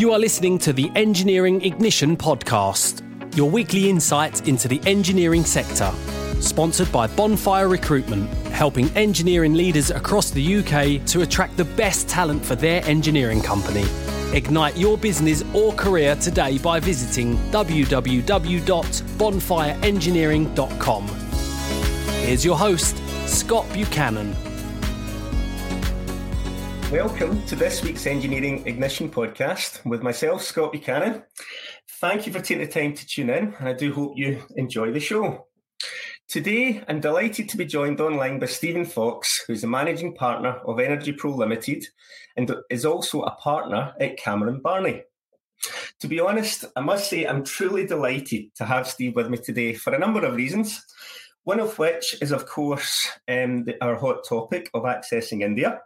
You are listening to the Engineering Ignition Podcast, your weekly insight into the engineering sector. Sponsored by Bonfire Recruitment, helping engineering leaders across the UK to attract the best talent for their engineering company. Ignite your business or career today by visiting www.bonfireengineering.com. Here's your host, Scott Buchanan. Welcome to this week's Engineering Ignition podcast with myself, Scott Buchanan. Thank you for taking the time to tune in, and I do hope you enjoy the show. Today, I'm delighted to be joined online by Steven Fawkes, who's the managing partner of Energy Pro Limited and is also a partner at Cameron Barney. To be honest, I must say I'm truly delighted to have Steve with me today for a number of reasons. One of which is, of course, um, the, our hot topic of accessing India.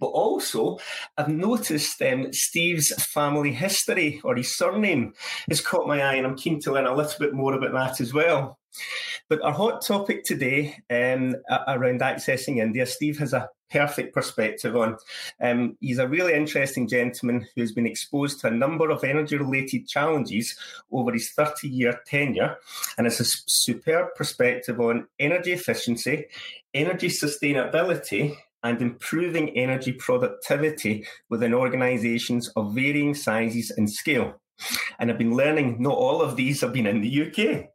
But also, I've noticed um, Steve's family history or his surname has caught my eye, and I'm keen to learn a little bit more about that as well. But our hot topic today um, around accessing India, Steve has a perfect perspective on. Um, he's a really interesting gentleman who has been exposed to a number of energy related challenges over his 30 year tenure and has a superb perspective on energy efficiency, energy sustainability, and improving energy productivity within organisations of varying sizes and scale. And I've been learning not all of these have been in the UK.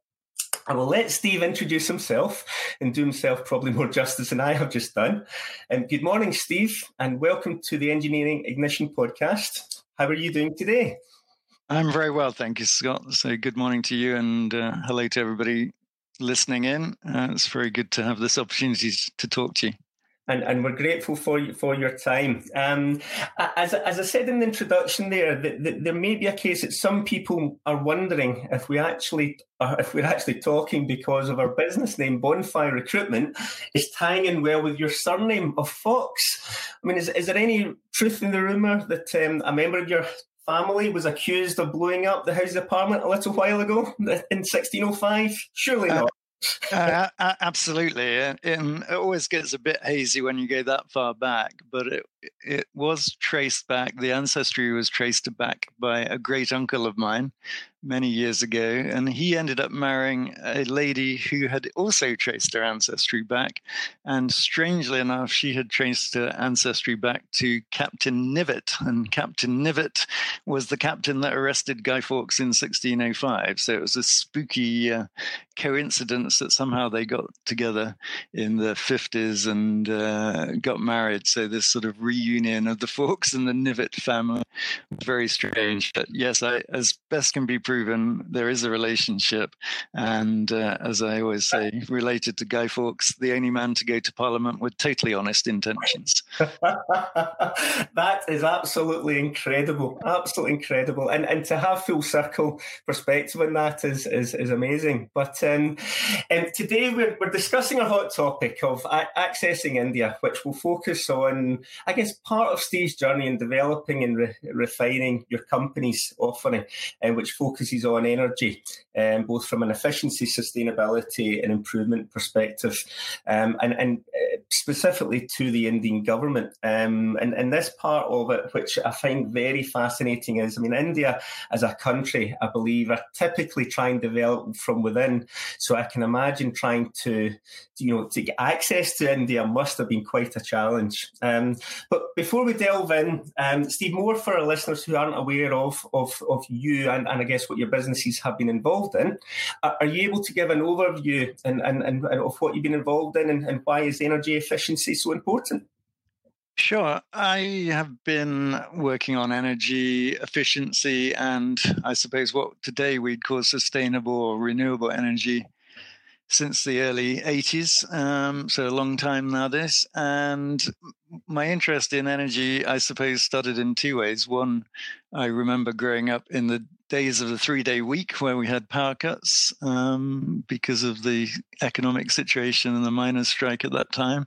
I will let Steve introduce himself and do himself probably more justice than I have just done. And good morning, Steve, and welcome to the Engineering Ignition podcast. How are you doing today? I'm very well, thank you, Scott. So, good morning to you, and uh, hello to everybody listening in. Uh, it's very good to have this opportunity to talk to you and, and we're grateful for you, for your time. Um, as, as I said in the introduction, there there may be a case that some people are wondering if we actually if we're actually talking because of our business name, Bonfire Recruitment, is tying in well with your surname of Fawkes. I mean, is, is there any truth in the rumor that um, a member of your family was accused of blowing up the House Department a little while ago in 1605? Surely uh, not uh, absolutely, and it always gets a bit hazy when you go that far back. But it it was traced back. The ancestry was traced back by a great uncle of mine, many years ago, and he ended up marrying a lady who had also traced her ancestry back. And strangely enough, she had traced her ancestry back to Captain Knivet, and Captain Knivet was the captain that arrested Guy Fawkes in 1605. So it was a spooky uh, coincidence that somehow they got together in the 50s and uh, got married. So this sort of reunion of the Fawkes and the Knivet family very strange. But yes, I, as best can be proven there is a relationship. And uh, as I always say, related to Guy Fawkes, the only man to go to Parliament with totally honest intentions. that is absolutely incredible. Absolutely incredible. And and to have full circle perspective on that is is, is amazing. But um, um, today we're, we're discussing a hot topic of accessing India, which will focus on, I guess, part of Steve's journey in developing and re- refining your company's offering, uh, which focuses focuses on energy, um, both from an efficiency, sustainability, and improvement perspective, um, and, and uh, specifically to the Indian government. Um, and, and this part of it, which I find very fascinating, is I mean, India as a country, I believe, are typically trying to develop from within. So I can imagine trying to, you know, to get access to India must have been quite a challenge. Um, but before we delve in, um, Steve, more for our listeners who aren't aware of of, of you and, and I guess what your businesses have been involved in. Are you able to give an overview and, and, and of what you've been involved in and, and why is energy efficiency so important? Sure. I have been working on energy efficiency and I suppose what today we'd call sustainable or renewable energy since the early 80s, um, so a long time now. This and my interest in energy, I suppose, started in two ways. One, I remember growing up in the days of the three-day week where we had power cuts um, because of the economic situation and the miners' strike at that time,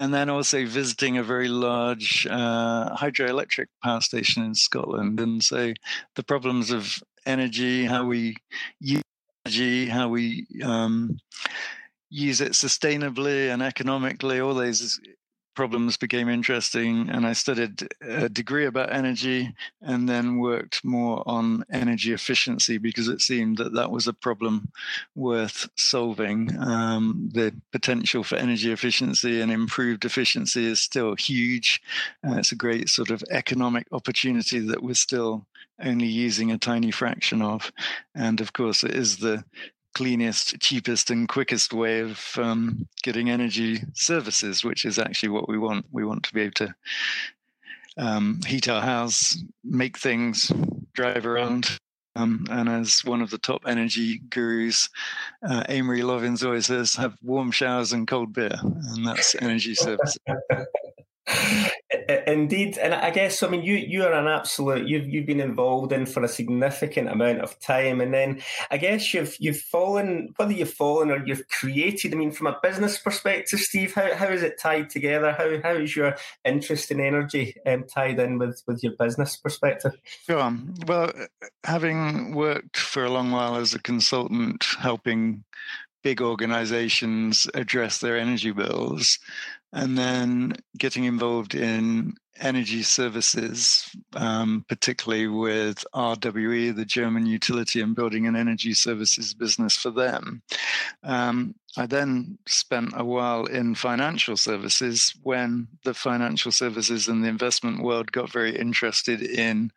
and then also visiting a very large uh, hydroelectric power station in Scotland, and so the problems of energy, how we use energy, how we um, use it sustainably and economically, all those problems became interesting, and I studied a degree about energy and then worked more on energy efficiency because it seemed that that was a problem worth solving. Um, the potential for energy efficiency and improved efficiency is still huge. Uh, it's a great sort of economic opportunity that we're still only using a tiny fraction of. And of course, it is the cleanest, cheapest, and quickest way of um, getting energy services, which is actually what we want. We want to be able to um, heat our house, make things, drive around. Um, and as one of the top energy gurus, uh, Amory Lovins always says, have warm showers and cold beer. And that's energy services. Indeed, and I guess I mean you you are an absolute you've you've been involved in for a significant amount of time, and then I guess you've you've fallen whether you've fallen or you've created. I mean, from a business perspective, Steve, how how is it tied together? How how is your interest in energy um, tied in with with your business perspective? Sure. Well, having worked for a long while as a consultant, helping big organizations address their energy bills and then getting involved in energy services, um, particularly with RWE, the German utility, and building an energy services business for them. Um, I then spent a while in financial services when the financial services and the investment world got very interested in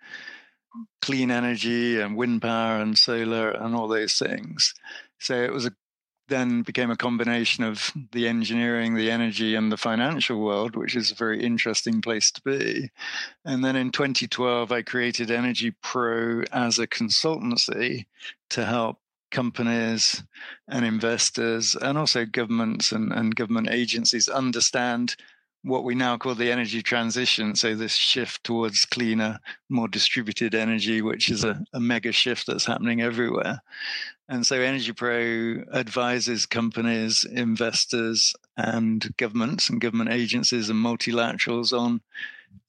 clean energy and wind power and solar and all those things. So it was a then became a combination of the engineering, the energy, and the financial world, which is a very interesting place to be. And then in 2012, I created Energy Pro as a consultancy to help companies and investors and also governments and, and government agencies understand what we now call the energy transition. So, this shift towards cleaner, more distributed energy, which is a, a, mega shift that's happening everywhere. And so, Energy Pro advises companies, investors, and governments and government agencies and multilaterals on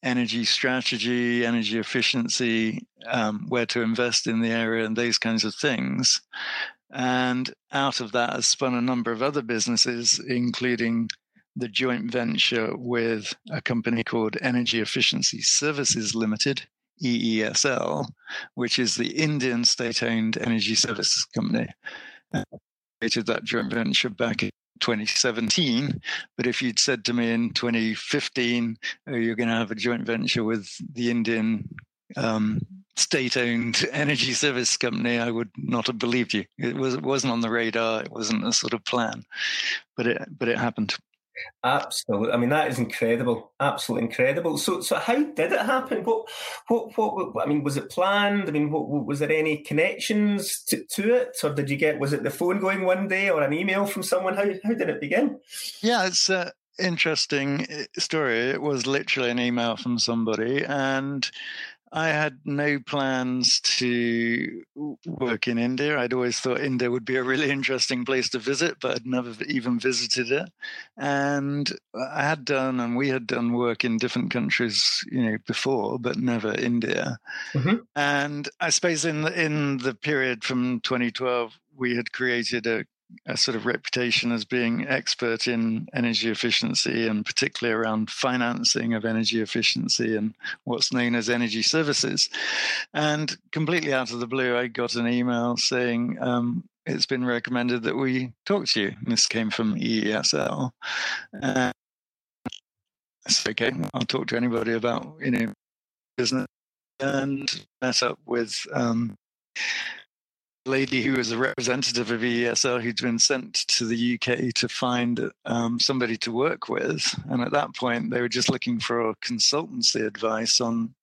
energy strategy, energy efficiency, um, where to invest in the area, and those kinds of things. And out of that has spun a number of other businesses, including the joint venture with a company called Energy Efficiency Services Limited, EESL, which is the Indian state owned energy services company. I created that joint venture back in 2017. But if you'd said to me in 2015, oh, you're going to have a joint venture with the Indian um, state-owned energy service company, I would not have believed you. It was it wasn't on the radar. It wasn't a sort of plan, but it but it happened. Absolutely. I mean, that is incredible. Absolutely incredible. So, so how did it happen? What, what, what? I mean, was it planned? I mean, what, was there any connections to, to it, or did you get? Was it the phone going one day, or an email from someone? How how did it begin? Yeah, it's an interesting eh, story. It was literally an email from somebody, and I had no plans to work in India. I'd always thought India would be a really interesting place to visit, but I'd never even visited it. And I had done, and we had done work in different countries, you know, before, but never India. Mm-hmm. And I suppose in the, in the period from 2012, we had created a a sort of reputation as being expert in energy efficiency and particularly around financing of energy efficiency and what's known as energy services. And completely out of the blue, I got an email saying, um, it's been recommended that we talk to you. And this came from EESL. I okay, I'll talk to anybody about, you know, business and met up with um, lady who was a representative of EESL who'd been sent to the UK to find um, somebody to work with. And at that point, they were just looking for consultancy advice on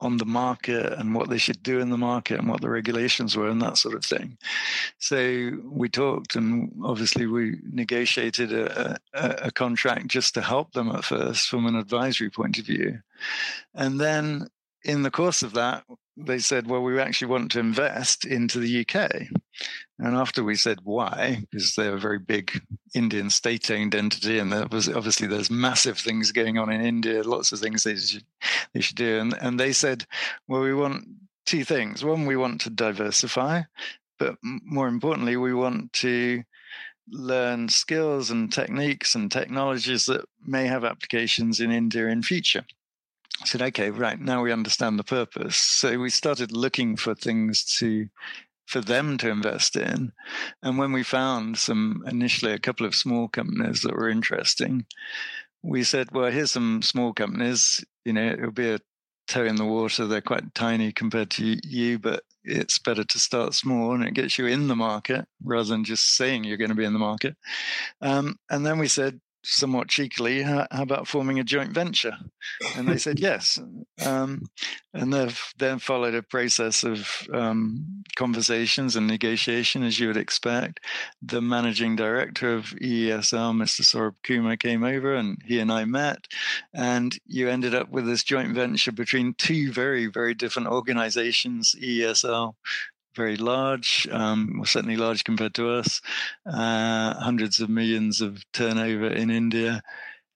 on the market and what they should do in the market and what the regulations were and that sort of thing. So we talked and obviously we negotiated a, a, a contract just to help them at first from an advisory point of view. And then in the course of that, they said, well, we actually want to invest into the UK. And after we said why, because they're a very big Indian state owned entity, and there was obviously there's massive things going on in India, lots of things they should, they should do. And, and they said, well, we want two things. One, we want to diversify, but more importantly, we want to learn skills and techniques and technologies that may have applications in India in future. I said, okay, right, now we understand the purpose. So we started looking for things to for them to invest in. And when we found some initially a couple of small companies that were interesting, we said, well, here's some small companies. You know, it'll be a toe in the water. They're quite tiny compared to you, but it's better to start small and it gets you in the market rather than just saying you're going to be in the market. Um, and then we said, somewhat cheekily, how, how, about forming a joint venture? And they said yes. Um, and then followed a process of um, conversations and negotiation, as you would expect. The managing director of EESL, Mr. Saurabh Kumar, came over and he and I met. And you ended up with this joint venture between two very, very different organizations, EESL very large, um, certainly large compared to us, uh, hundreds of millions of turnover in India.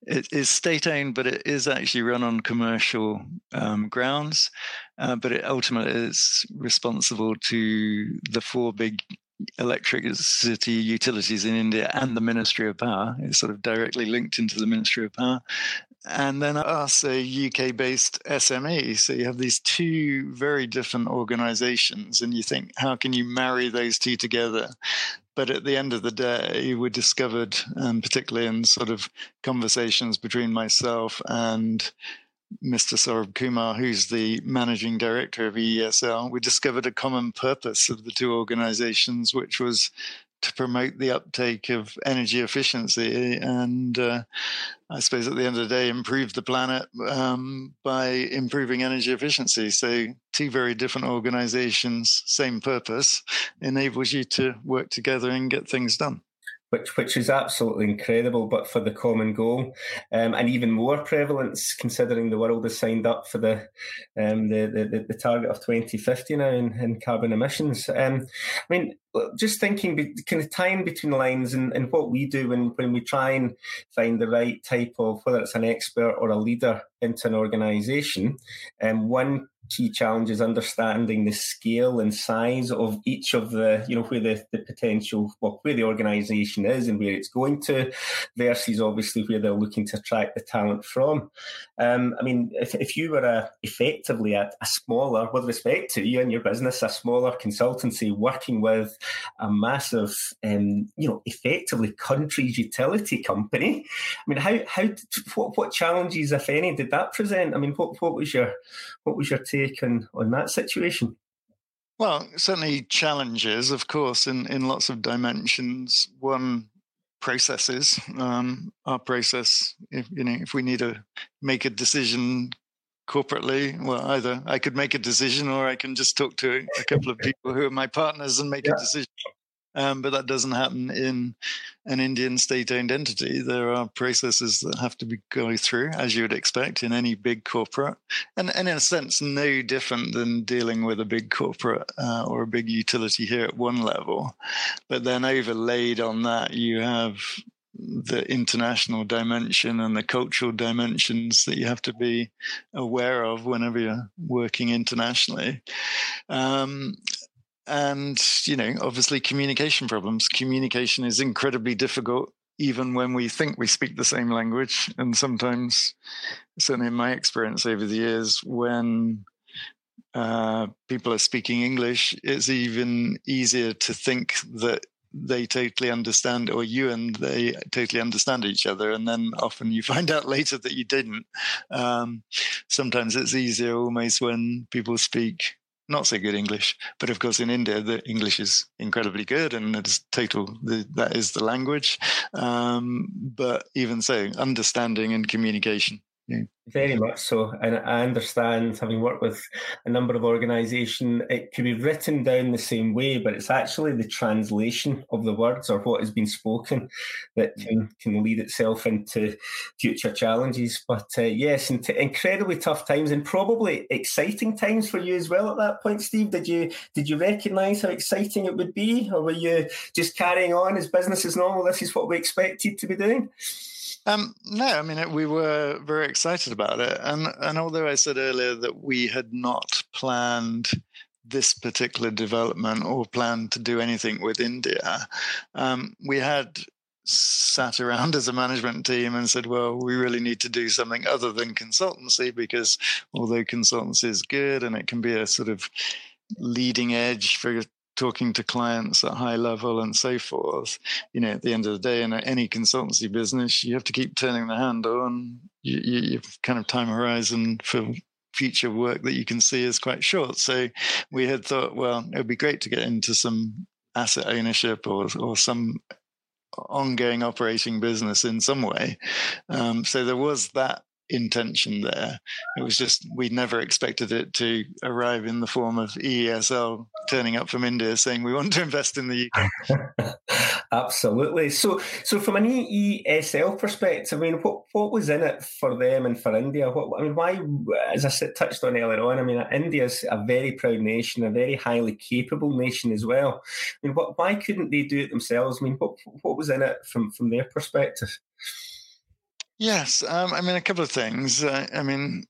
It is state owned, but it is actually run on commercial um, grounds. Uh, but it ultimately is responsible to the four big electricity utilities in India and the Ministry of Power. It's sort of directly linked into the Ministry of Power and then us, a UK based SME. So you have these two very different organizations, and you think, how can you marry those two together? But at the end of the day, we discovered, um, particularly in sort of conversations between myself and Mr. Saurabh Kumar, who's the managing director of EESL, we discovered a common purpose of the two organizations, which was to promote the uptake of energy efficiency and uh, I suppose at the end of the day improve the planet um, by improving energy efficiency. So two very different organizations, same purpose, enables you to work together and get things done which which is absolutely incredible, but for the common goal, um, and even more prevalence considering the world has signed up for the um, the, the, the target of 2050 now in, in carbon emissions. Um, I mean, just thinking, kind of tying between the lines and, and what we do when, when we try and find the right type of whether it's an expert or a leader into an organisation. And um, one key challenge is understanding the scale and size of each of the, you know, where the, the potential, well, where the organisation is and where it's going to, versus obviously where they're looking to attract the talent from. Um, I mean, if, if you were a, effectively a, a smaller, with respect to you and your business, a smaller consultancy working with a massive, um, you know, effectively country's utility company, I mean, how, how, what, what challenges, if any, did that present? I mean, what, what was your, what was your take? Take on, on that situation? Well, certainly challenges, of course, in, in lots of dimensions. One processes. Um, our process, if, you know, if we need to make a decision corporately, well, either I could make a decision or I can just talk to a couple of people who are my partners and make yeah. a decision um, but that doesn't happen in an Indian state-owned entity. There are processes that have to be go through, as you would expect in any big corporate, and, and in a sense, no different than dealing with a big corporate uh, or a big utility here at one level. But then overlaid on that, you have the international dimension and the cultural dimensions that you have to be aware of whenever you're working internationally. Um, and you know obviously communication problems. Communication is incredibly difficult even when we think we speak the same language. And sometimes certainly in my experience over the years when uh, people are speaking english it's even easier to think that they totally understand or you and they totally understand each other. And then often you find out later that you didn't. Um, sometimes it's easier almost when people speak not so good English. But of course, in India, the English is incredibly good, and it's total. The, that is the language. Um, but even so, understanding and communication yeah. Very much so. And I understand, having worked with a number of organisations, it could be written down the same way, but it's actually the translation of the words or what has been spoken that mm. can, can lead itself into future challenges. But uh, yes, incredibly tough times and probably exciting times for you as well at that point, Steve. Did you did you recognise how exciting it would be, or were you just carrying on as business as normal? This is what we expected to be doing. Um, no, I mean we were very excited about it, and and although I said earlier that we had not planned this particular development or planned to do anything with India. Um, we had sat around as a management team and said, well, we really need to do something other than consultancy because although consultancy is good and it can be a sort of leading edge for talking to clients at high level and so forth, you know, at the end of the day, in any consultancy business, you have to keep turning the handle and you, you, you kind of time horizon for future work that you can see is quite short. So we had thought, well, it would be great to get into some asset ownership or or some ongoing operating business in some way. Um, so there was that intention there. It was just we never expected it to arrive in the form of EESL turning up from India saying we want to invest in the UK. Absolutely. So, so from an EESL perspective, I mean, what what was in it for them and for India? What I mean, why, as I said, touched on earlier on, I mean, India's a very proud nation, a very highly capable nation as well. I mean, what, why couldn't they do it themselves? I mean, what what was in it from from their perspective? Yes, um, I mean a couple of things. Uh, I mean,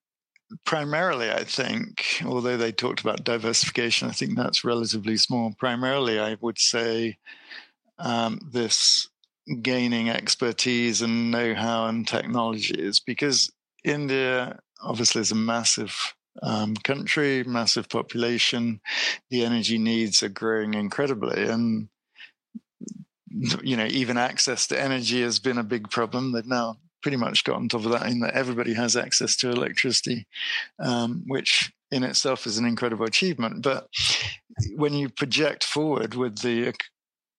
primarily, I think, although they talked about diversification, I think that's relatively small. Primarily, I would say um, this gaining expertise and know-how and technologies, because India obviously is a massive um, country, massive population. The energy needs are growing incredibly, and you know even access to energy has been a big problem. They've now pretty much got on top of that in that everybody has access to electricity, um, which in itself is an incredible achievement. But when you project forward with the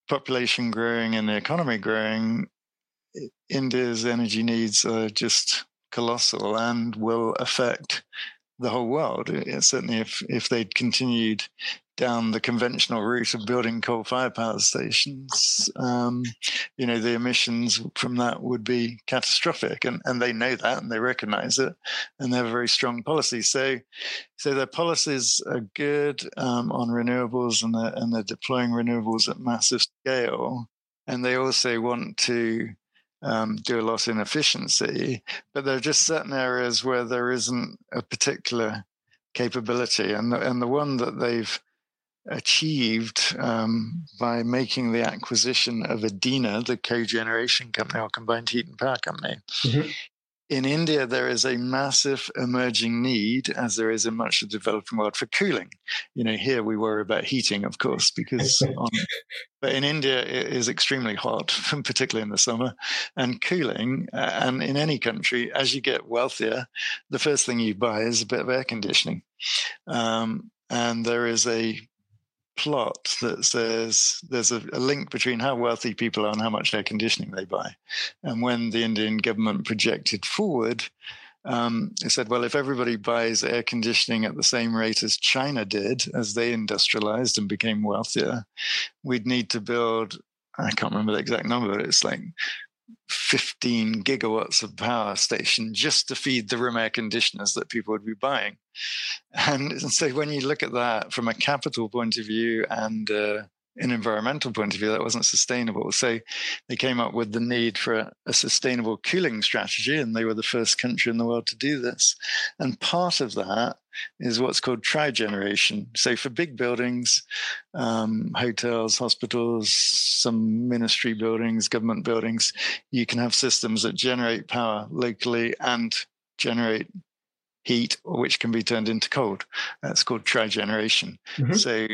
population growing and the economy growing, India's energy needs are just colossal and will affect the whole world. Certainly, if if they'd continued down the conventional route of building coal-fired power stations, um, you know, the emissions from that would be catastrophic, and and they know that and they recognise it, and they have a very strong policy. So, so their policies are good um, on renewables, and they're, and they're deploying renewables at massive scale, and they also want to. Um, do a lot in efficiency, but there are just certain areas where there isn't a particular capability, and the, and the one that they've achieved um, by making the acquisition of Edina, the cogeneration company or combined heat and power company. Mm-hmm. In India, there is a massive emerging need, as there is in much of the developing world, for cooling. You know, here we worry about heating, of course, because, on, but in India it is extremely hot, particularly in the summer, and cooling. Uh, and in any country, as you get wealthier, the first thing you buy is a bit of air conditioning. Um, and there is a plot that says there's a, a, link between how wealthy people are and how much air conditioning they buy. And when the Indian government projected forward, um, it said, well, if everybody buys air conditioning at the same rate as China did as they industrialized and became wealthier, we'd need to build, I can't remember the exact number, but it's like 15 gigawatts of power station just to feed the room air conditioners that people would be buying. And, so when you look at that from a capital point of view and uh, an environmental point of view, that wasn't sustainable. So they came up with the need for a, a, sustainable cooling strategy, and they were the first country in the world to do this. And part of that is what's called trigeneration. So for big buildings, um, hotels, hospitals, some ministry buildings, government buildings, you can have systems that generate power locally and generate heat, which can be turned into cold. That's called trigeneration. Mm-hmm. So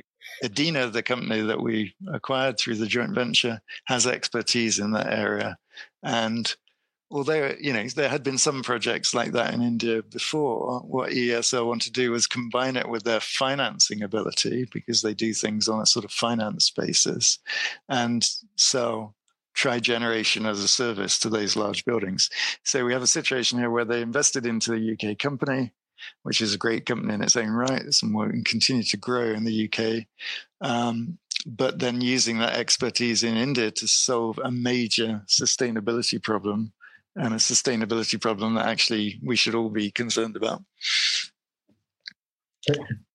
Edina, the company that we acquired through the joint venture, has expertise in that area. And although you know there had been some projects like that in India before, what EESL want to do was combine it with their financing ability because they do things on a sort of finance basis, and sell tri-generation as a service to those large buildings. So we have a situation here where they invested into the UK company which is a great company in its own right. and will continue to grow in the UK. Um, but then using that expertise in India to solve a major sustainability problem and a sustainability problem that actually we should all be concerned about.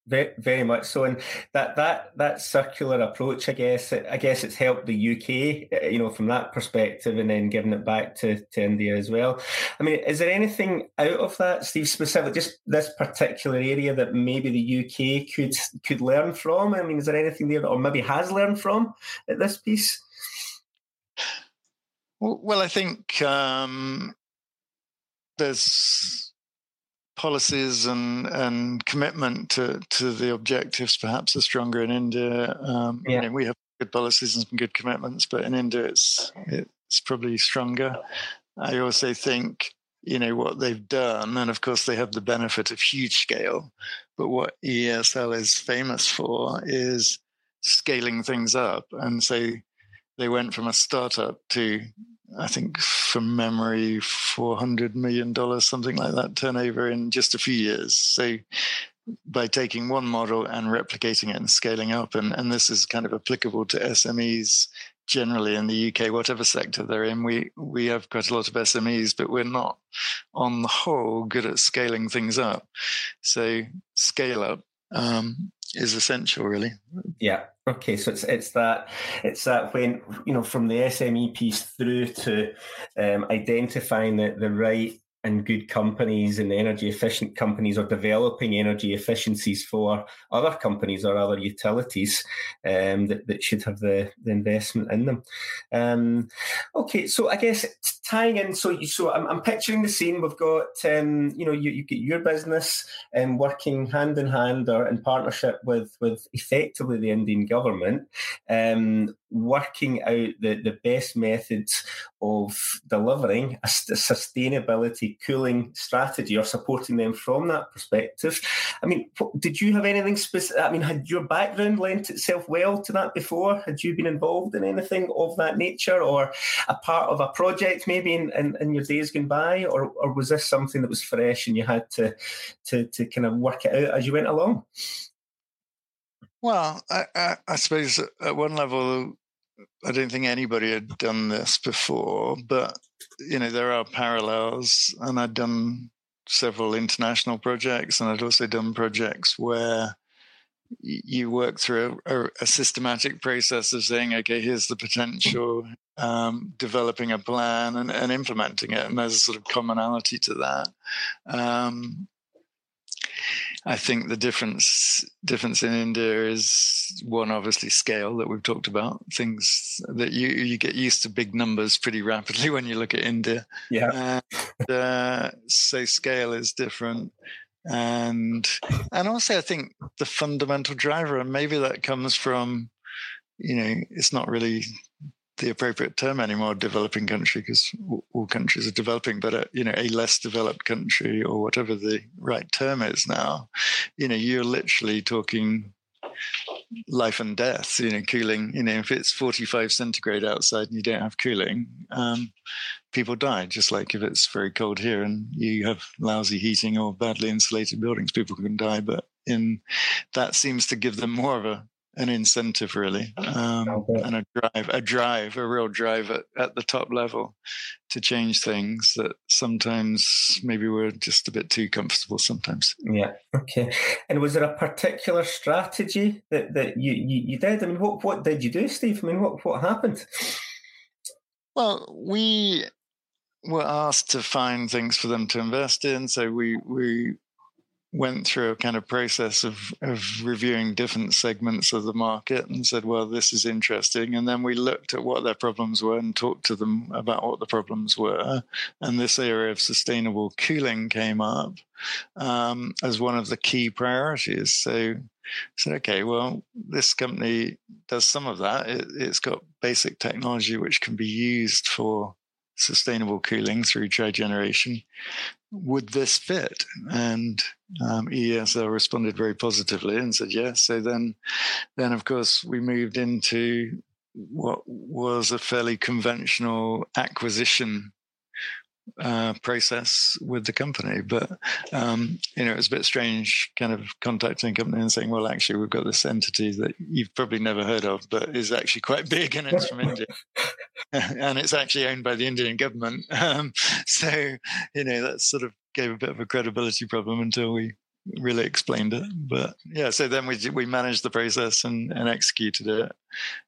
Very, very much so, and that that that circular approach, I guess, I guess it's helped the UK, uh, you know, from that perspective, and then giving it back to, to India as well. I mean, is there anything out of that, Steve, specific, just this particular area that maybe the UK could could learn from? I mean, is there anything there, that, or maybe has learned from at this piece? Well, I think um, there's policies and and commitment to to the objectives perhaps are stronger in India. Um, yeah. You know, we have good policies and some good commitments, but in India it's it's probably stronger. I also think you know what they've done, and of course they have the benefit of huge scale. But what EESL is famous for is scaling things up, and so they went from a startup to I think from memory, four hundred million dollars, something like that, turnover in just a few years. So by taking one model and replicating it and scaling up, and, and this is kind of applicable to SMEs generally in the UK, whatever sector they're in. We we have quite a lot of SMEs, but we're not on the whole good at scaling things up. So scale up um, is essential, really. Yeah. Okay. So it's it's that it's that when you know from the SME piece through to um, identifying the the right and good companies and energy efficient companies are developing energy efficiencies for other companies or other utilities um, that, that should have the, the investment in them. Um, okay, so I guess tying in, so so I'm, I'm picturing the scene. We've got um, you know you, you get your business um, working hand in hand or in partnership with with effectively the Indian government, um, working out the, the best methods of delivering a, a sustainability cooling strategy or supporting them from that perspective. I mean, did you have anything specific? I mean, had your background lent itself well to that before? Had you been involved in anything of that nature or a part of a project maybe in, in, in your days gone by? Or, or was this something that was fresh and you had to, to, to kind of work it out as you went along? Well, I, I, I, suppose at one level, I don't think anybody had done this before, but you know there are parallels, and I'd done several international projects, and I'd also done projects where you work through a, a, systematic process of saying, okay, here's the potential, um, developing a plan and, and, implementing it, and there's a sort of commonality to that. Um, I think the difference difference in India is one obviously scale that we've talked about. Things that you you get used to big numbers pretty rapidly when you look at India. Yeah. And, uh, so scale is different, and and also I think the fundamental driver, and maybe that comes from, you know, it's not really the appropriate term anymore, developing country, because all countries are developing, but a, you know, a less developed country or whatever the right term is now, you know, you're literally talking life and death, you know, cooling, you know, if it's 45 centigrade outside and you don't have cooling, um, people die, just like if it's very cold here and you have lousy heating or badly insulated buildings, people can die. But in that seems to give them more of a an incentive really. Um, and a drive a drive a real drive at, at the top level to change things that sometimes maybe we're just a bit too comfortable sometimes. Yeah okay. And was there a particular strategy that, that you, you, you did? I mean what, what did you do steve? I mean what, what happened? Well we were asked to find things for them to invest in so we we went through a kind of process of, of reviewing different segments of the market and said, well, this is interesting. And then we looked at what their problems were and talked to them about what the problems were. And this area of sustainable cooling came up um, as one of the key priorities. So said, okay, well, this company does some of that. It, it's got basic technology which can be used for sustainable cooling through trigeneration. Would this fit? And um, EESL responded very positively and said yes. So then, then of course we moved into what was a fairly conventional acquisition uh, process with the company. But um, you know, it was a bit strange, kind of contacting a company and saying, "Well, actually, we've got this entity that you've probably never heard of, but is actually quite big, and it's from India, and it's actually owned by the Indian government." Um, so you know, that sort of gave a bit of a credibility problem until we really explained it. But yeah, so then we we managed the process and, and executed it,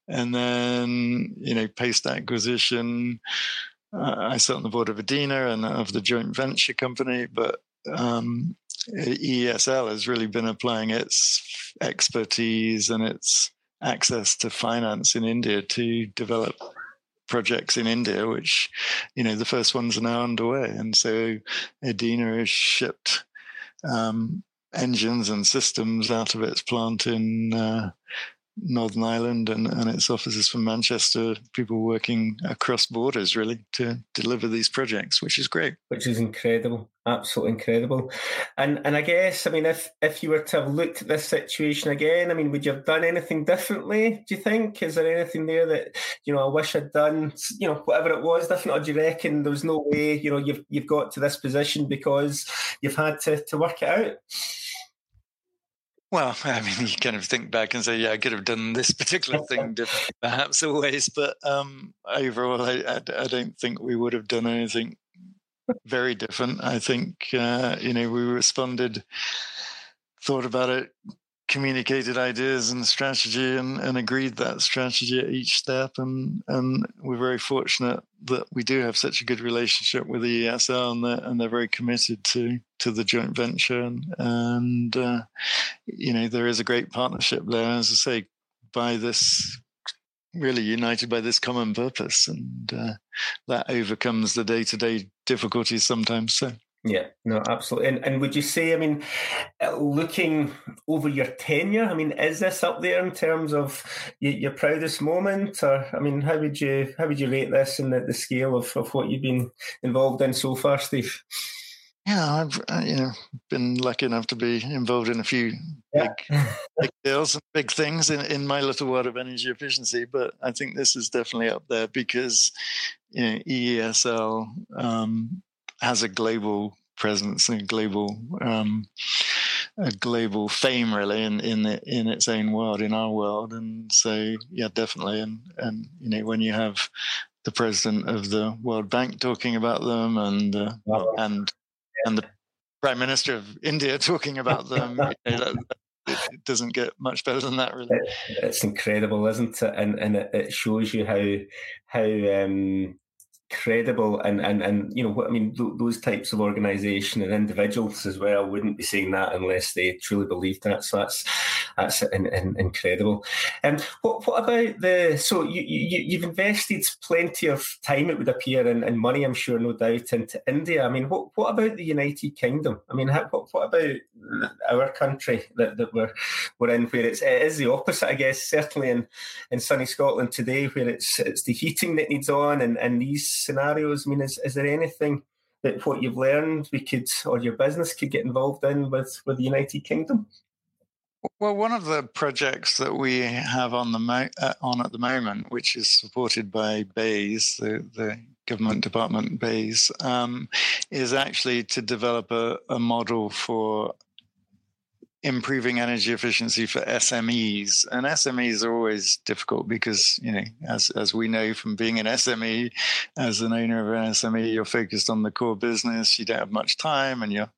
and then you know post acquisition, I sat on the board of Edina and of the joint venture company, but um, EESL has really been applying its expertise and its access to finance in India to develop projects in India, which, you know, the first ones are now underway. And so Edina has shipped um, engines and systems out of its plant in uh, Northern Ireland and, and its offices from Manchester, people working across borders really to deliver these projects, which is great. Which is incredible, absolutely incredible. And and I guess I mean if if you were to have looked at this situation again, I mean, would you have done anything differently? Do you think? Is there anything there that you know I wish I'd done? You know, whatever it was different, or do you reckon there's no way you know you've you've got to this position because you've had to to work it out? Well, I mean, you kind of think back and say, yeah, I could have done this particular thing perhaps always, but um, overall, I, I, I, don't think we would have done anything very different. I think, uh, you know, we responded, thought about it, communicated ideas and strategy and, and agreed that strategy at each step. And, and we're very fortunate that we do have such a good relationship with the EESL and they're, and they're very committed to, to the joint venture. And, and uh, you know, there is a great partnership there, as I say, by this really united by this common purpose and uh, that overcomes the day-to-day difficulties sometimes so yeah, no, absolutely. And, and would you say, I mean, uh, looking over your tenure, I mean, is this up there in terms of your, proudest moment, or I mean, how would you how would you rate this in the, the scale of, of what you've been involved in so far, Steve? Yeah, I've uh, you know been lucky enough to be involved in a few yeah. big, big deals and big things in, in my little world of energy efficiency. But I think this is definitely up there because you know EESL um, has a global presence and global um, a global fame really in in in its own world in our world. And so yeah definitely. And and you know when you have the president of the World Bank talking about them and uh, and and the prime minister of India talking about them you know, that, it doesn't get much better than that really. It's incredible isn't it? And and it shows you how how um credible and and and you know what i mean th- those types of organization and individuals as well wouldn't be saying that unless they truly believed that so that's that's in, in, incredible. And um, what what about the so you, you you've invested plenty of time it would appear and, and money i'm sure no doubt into india. I mean what what about the united kingdom? I mean how, what, what about our country that, that we're we're in where it's it is the opposite i guess certainly in in sunny scotland today where it's it's the heating that needs on and and these scenarios? I mean, is, is there anything that what you've learned we could or your business could get involved in with with the United Kingdom? Well, one of the projects that we have on the mo- uh, on at the moment, which is supported by BEIS, the, the government department BEIS, um, is actually to develop a, a model for improving energy efficiency for SMEs. And SMEs are always difficult because, you know, as, as we know from being an SME, as an owner of an SME, you're focused on the core business. You don't have much time and you're,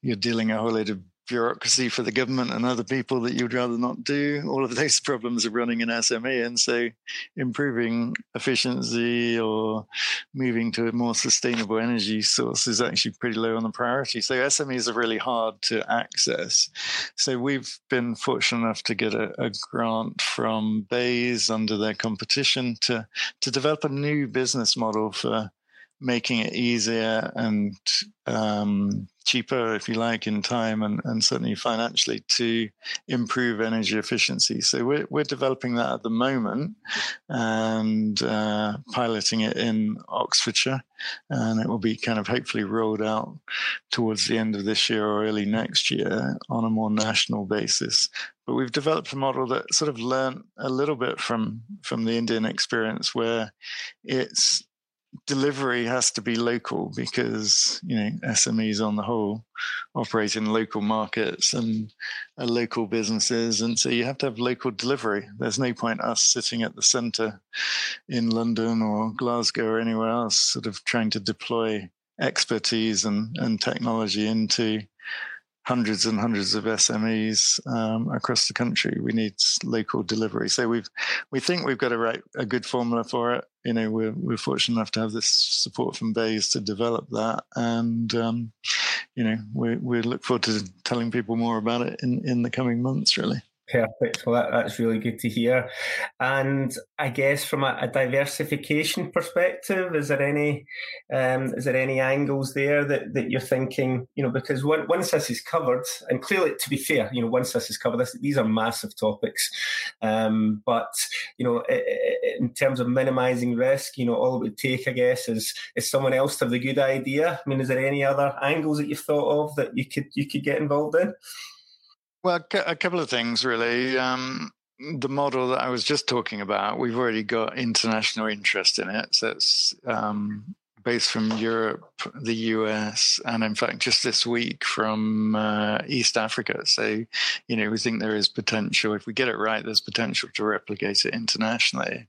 you're dealing a whole lot of bureaucracy for the government and other people that you'd rather not do. All of those problems are running in SME. And so improving efficiency or moving to a more sustainable energy source is actually pretty low on the priority. So SMEs are really hard to access. So we've been fortunate enough to get a, a grant from BEIS under their competition to, to develop a new business model for making it easier and um, cheaper, if you like, in time and, and certainly financially to improve energy efficiency. So we're, we're developing that at the moment and uh, piloting it in Oxfordshire. And it will be kind of hopefully rolled out towards the end of this year or early next year on a more national basis. But we've developed a model that sort of learned a little bit from from the Indian experience where it's delivery has to be local because you know SMEs on the whole operate in local markets and local businesses, and so you have to have local delivery. There's no point us sitting at the centre in London or Glasgow or anywhere else, sort of trying to deploy expertise and, and technology into hundreds and hundreds of SMEs um, across the country. We need local delivery. So we've we think we've got a right a good formula for it. You know, we're we're fortunate enough to have this support from BEIS to develop that, and um, you know, we we look forward to telling people more about it in in the coming months. Really. Perfect. Well, that, that's really good to hear. And I guess from a, a diversification perspective, is there any um, is there any angles there that, that you're thinking? You know, because when, once this is covered, and clearly, to be fair, you know, once this is covered, this, these are massive topics. Um, but you know, in terms of minimising risk, you know, all it would take, I guess, is is someone else to have the good idea. I mean, is there any other angles that you've thought of that you could you could get involved in? Well, a couple of things really. Um, the model that I was just talking about, we've already got international interest in it. So it's um, based from Europe, the US, and in fact, just this week from uh, East Africa. So, you know, we think there is potential. If we get it right, there's potential to replicate it internationally.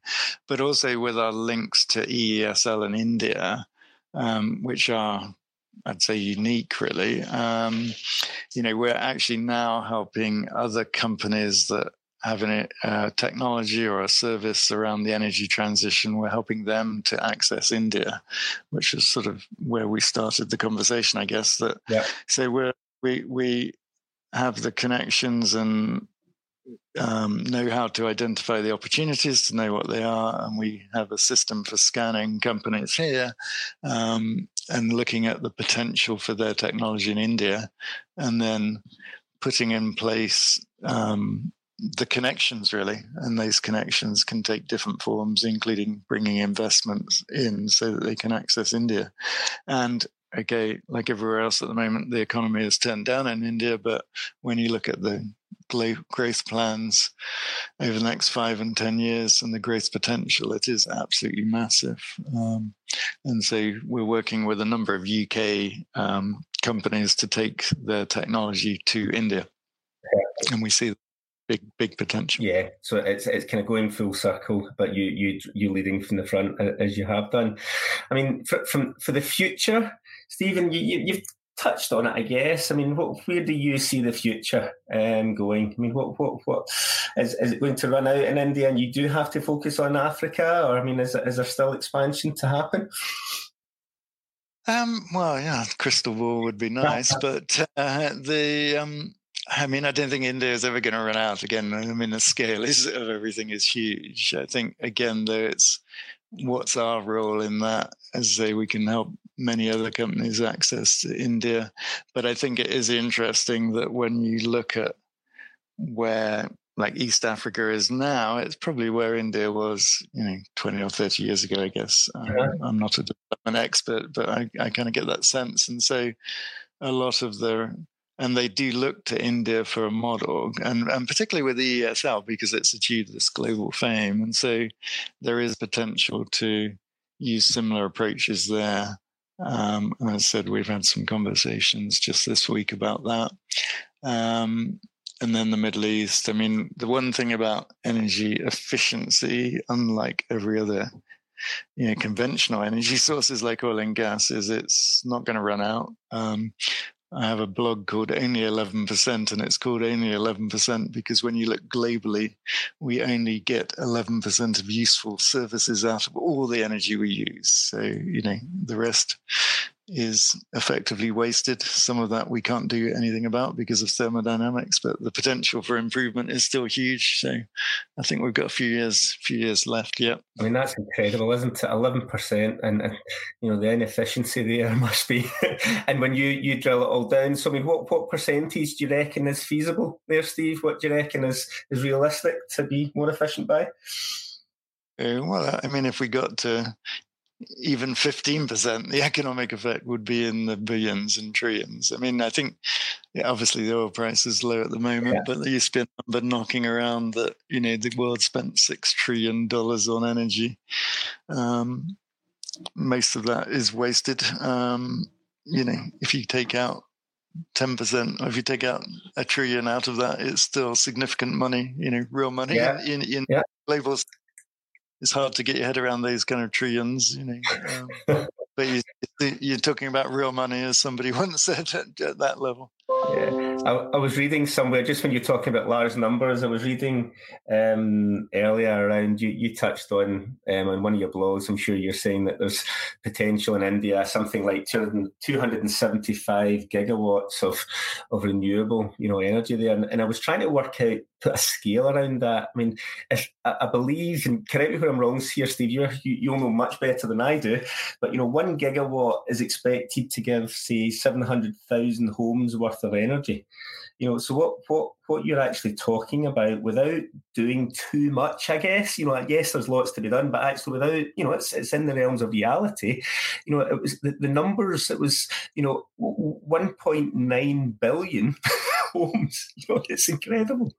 But also with our links to EESL in India, um, which are I'd say unique, really. Um, you know, we're actually now helping other companies that have a uh, technology or a service around the energy transition. We're helping them to access India, which is sort of where we started the conversation, I guess. That yeah. so we're we we have the connections and um, know how to identify the opportunities, to know what they are, and we have a system for scanning companies here um, and looking at the potential for their technology in India, and then putting in place um, the connections really, and those connections can take different forms, including bringing investments in so that they can access India, and okay, like everywhere else at the moment, the economy is turned down in India. But when you look at the growth plans over the next five and 10 years and the growth potential, it is absolutely massive. Um, and so we're working with a number of UK um, companies to take their technology to India. And we see big big potential. Yeah, so it's it's kind of going full circle, but you you you leading from the front as you have done. I mean, for, from for the future, Steven, you, you have touched on it, I guess. I mean, what, where do you see the future um, going? I mean, what what what is is it going to run out in India, and you do have to focus on Africa, or I mean, is is there still expansion to happen? Um, well, yeah, crystal ball would be nice, but uh, the um, I mean, I don't think India is ever going to run out again. I mean, the scale is, of everything is huge. I think again, though, it's what's our role in that? As say, we can help many other companies access to India, but I think it is interesting that when you look at where like East Africa is now, it's probably where India was, you know, 20 or 30 years ago, I guess. Yeah. Um, I'm not a development expert, but I, I kind of get that sense. And so a lot of the and they do look to India for a model, and, and particularly with the EESL because it's achieved this global fame, and so there is potential to use similar approaches there. Um, and as I said, we've had some conversations just this week about that. Um, and then the Middle East. I mean, the one thing about energy efficiency, unlike every other you know, conventional energy sources like oil and gas is it's not going to run out. Um, I have a blog called Only 11%, and it's called Only 11% because when you look globally, we only get 11% of useful services out of all the energy we use. So, you know, the rest is effectively wasted. Some of that we can't do anything about because of thermodynamics, but the potential for improvement is still huge. So I think we've got a few years, few years left yet. I mean that's incredible, isn't it? Eleven percent, and, and you know the inefficiency there must be. and when you you drill it all down, so I mean, what what percentage do you reckon is feasible there, Steve? What do you reckon is is realistic to be more efficient by? Uh, well, I mean, if we got to even 15%, the economic effect would be in the billions and trillions. I mean, I think yeah, obviously the oil price is low at the moment, yeah. but there used to be a number knocking around that, you know, the world spent $6 trillion on energy. Um, most of that is wasted. Um, you know, if you take out 10%, or if you take out a trillion out of that, it's still significant money, you know, real money yeah. in, in yeah. labels it's hard to get your head around these kind of trillions, you know. Um, but you, you're talking about real money, as somebody once said at, at that level. Yeah. I, I, was reading somewhere just when you're talking about large numbers. I was reading um, earlier around you. You touched on um, on one of your blogs. I'm sure you're saying that there's potential in India something like 275 gigawatts of of renewable, you know, energy there. And, and I was trying to work out put a scale around that. I mean, if I believe, and correct me if I'm wrong here, Steve, you you'll know much better than I do, but you know, one gigawatt is expected to give, say, 700,000 homes worth of energy. You know, so what what what you're actually talking about without doing too much, I guess. You know, yes, there's lots to be done, but actually without, you know, it's it's in the realms of reality. You know, it was the, the numbers. It was, you know, 1.9 billion. homes. You know, it's incredible.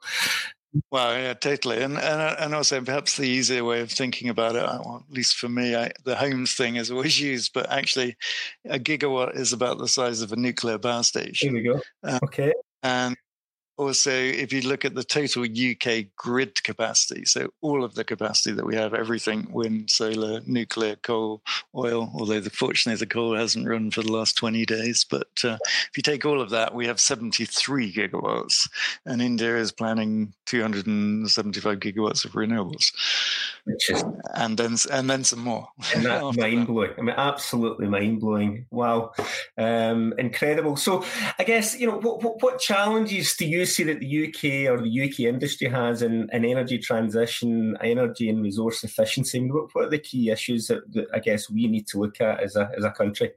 Well, yeah, totally, and and and also perhaps the easier way of thinking about it, well, at least for me, I, the homes thing is always used, but actually, a gigawatt is about the size of a nuclear power station. Here we go. Um, okay, and also, if you look at the total UK grid capacity, so all of the capacity that we have, everything wind, solar, nuclear, coal, oil, although the, fortunately the coal hasn't run for the last 20 days. But uh, if you take all of that, we have 73 gigawatts, and India is planning 275 gigawatts of renewables. Is, and then and then some more. And that's mind blowing. I mean, absolutely mind blowing. Wow, um, incredible. So, I guess you know what, what, what challenges do you see that the UK or the UK industry has in, in energy transition, energy and resource efficiency? What, what are the key issues that, that I guess we need to look at as a as a country?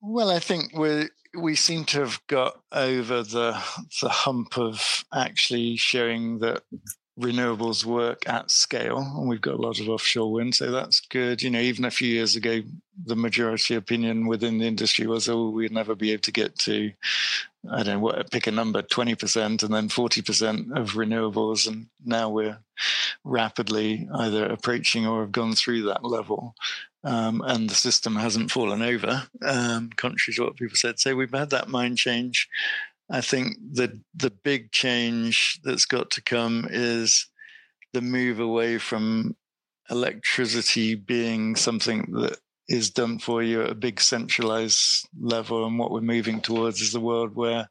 Well, I think we we seem to have got over the the hump of actually showing that renewables work at scale, and we've got a lot of offshore wind, so that's good. You know, even a few years ago, the majority opinion within the industry was, "Oh, we'd never be able to get to, I don't know what, pick a number, twenty percent, and then forty percent of renewables." And now we're rapidly either approaching or have gone through that level. Um, and the system hasn't fallen over, um, contrary to what people said. So we've had that mind change. I think the the big change that's got to come is the move away from electricity being something that is done for you at a big centralized level. And what we're moving towards is a world where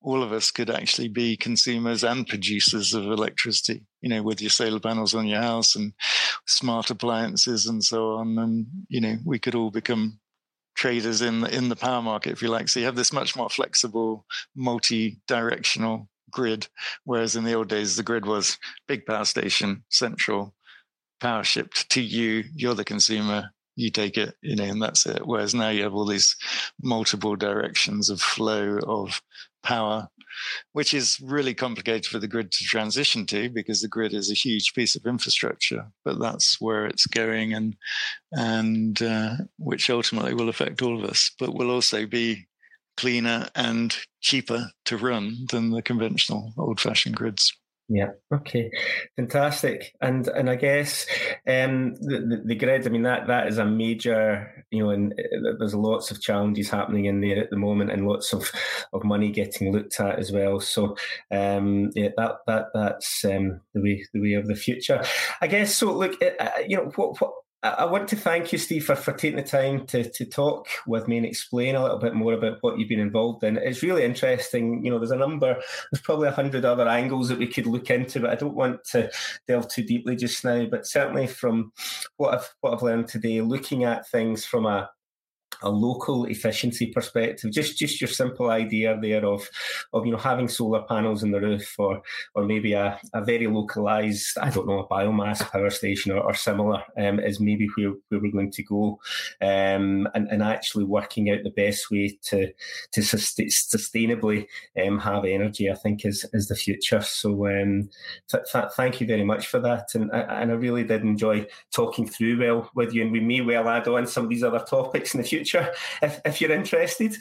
all of us could actually be consumers and producers of electricity you know with your solar panels on your house and smart appliances and so on. And you know we could all become traders in the, in the power market, if you like. So you have this much more flexible, multi-directional grid, whereas in the old days the grid was big power station, central, power shipped to you. You're the consumer. You take it, you know, and that's it. Whereas now you have all these multiple directions of flow of power which is really complicated for the grid to transition to because the grid is a huge piece of infrastructure. But that's where it's going, and and uh, which ultimately will affect all of us, but will also be cleaner and cheaper to run than the conventional old-fashioned grids. Yeah. Okay. Fantastic. And and I guess um, the, the, the grid. I mean that that is a major. You know, and uh, there's lots of challenges happening in there at the moment, and lots of, of money getting looked at as well. So um, yeah, that that that's um, the way the way of the future. I guess. So look, uh, uh you know, what what I want to thank you, Steve, for, for taking the time to, to talk with me and explain a little bit more about what you've been involved in. It's really interesting. You know, there's a number, there's probably a hundred other angles that we could look into, but I don't want to delve too deeply just now. But certainly from what I've what I've learned today, looking at things from a a local efficiency perspective, just just your simple idea there of of you know having solar panels in the roof or or maybe a, a very localized, I don't know, a biomass power station or, or similar um, is maybe where, where we're going to go, um, and and actually working out the best way to to sustainably um, have energy, I think is is the future. So um, th- th- thank you very much for that, and and I really did enjoy talking through well with you, and we may well add on some of these other topics in the future future if, if you're interested.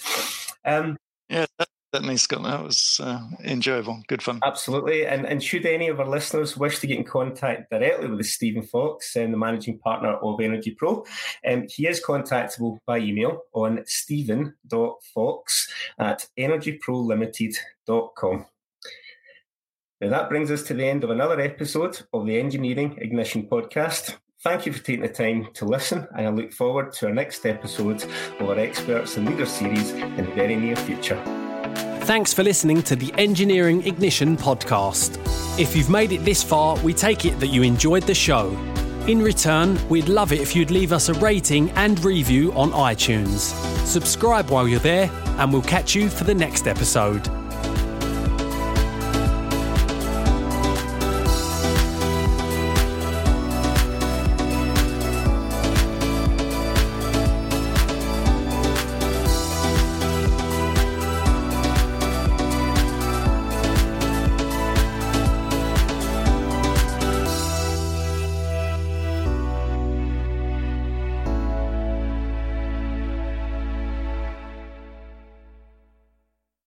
Um, yeah, certainly, Scott. That was uh, enjoyable. Good fun. Absolutely. And, and should any of our listeners wish to get in contact directly with Steven Fawkes, um, the managing partner of EnergyPro, um, he is contactable by email on stephen.fox at energyprolimited.com. Now, that brings us to the end of another episode of the Engineering Ignition podcast. Thank you for taking the time to listen, and I look forward to our next episode of our Experts and Leaders series in the very near future. Thanks for listening to the Engineering Ignition podcast. If you've made it this far, we take it that you enjoyed the show. In return, we'd love it if you'd leave us a rating and review on iTunes. Subscribe while you're there, and we'll catch you for the next episode.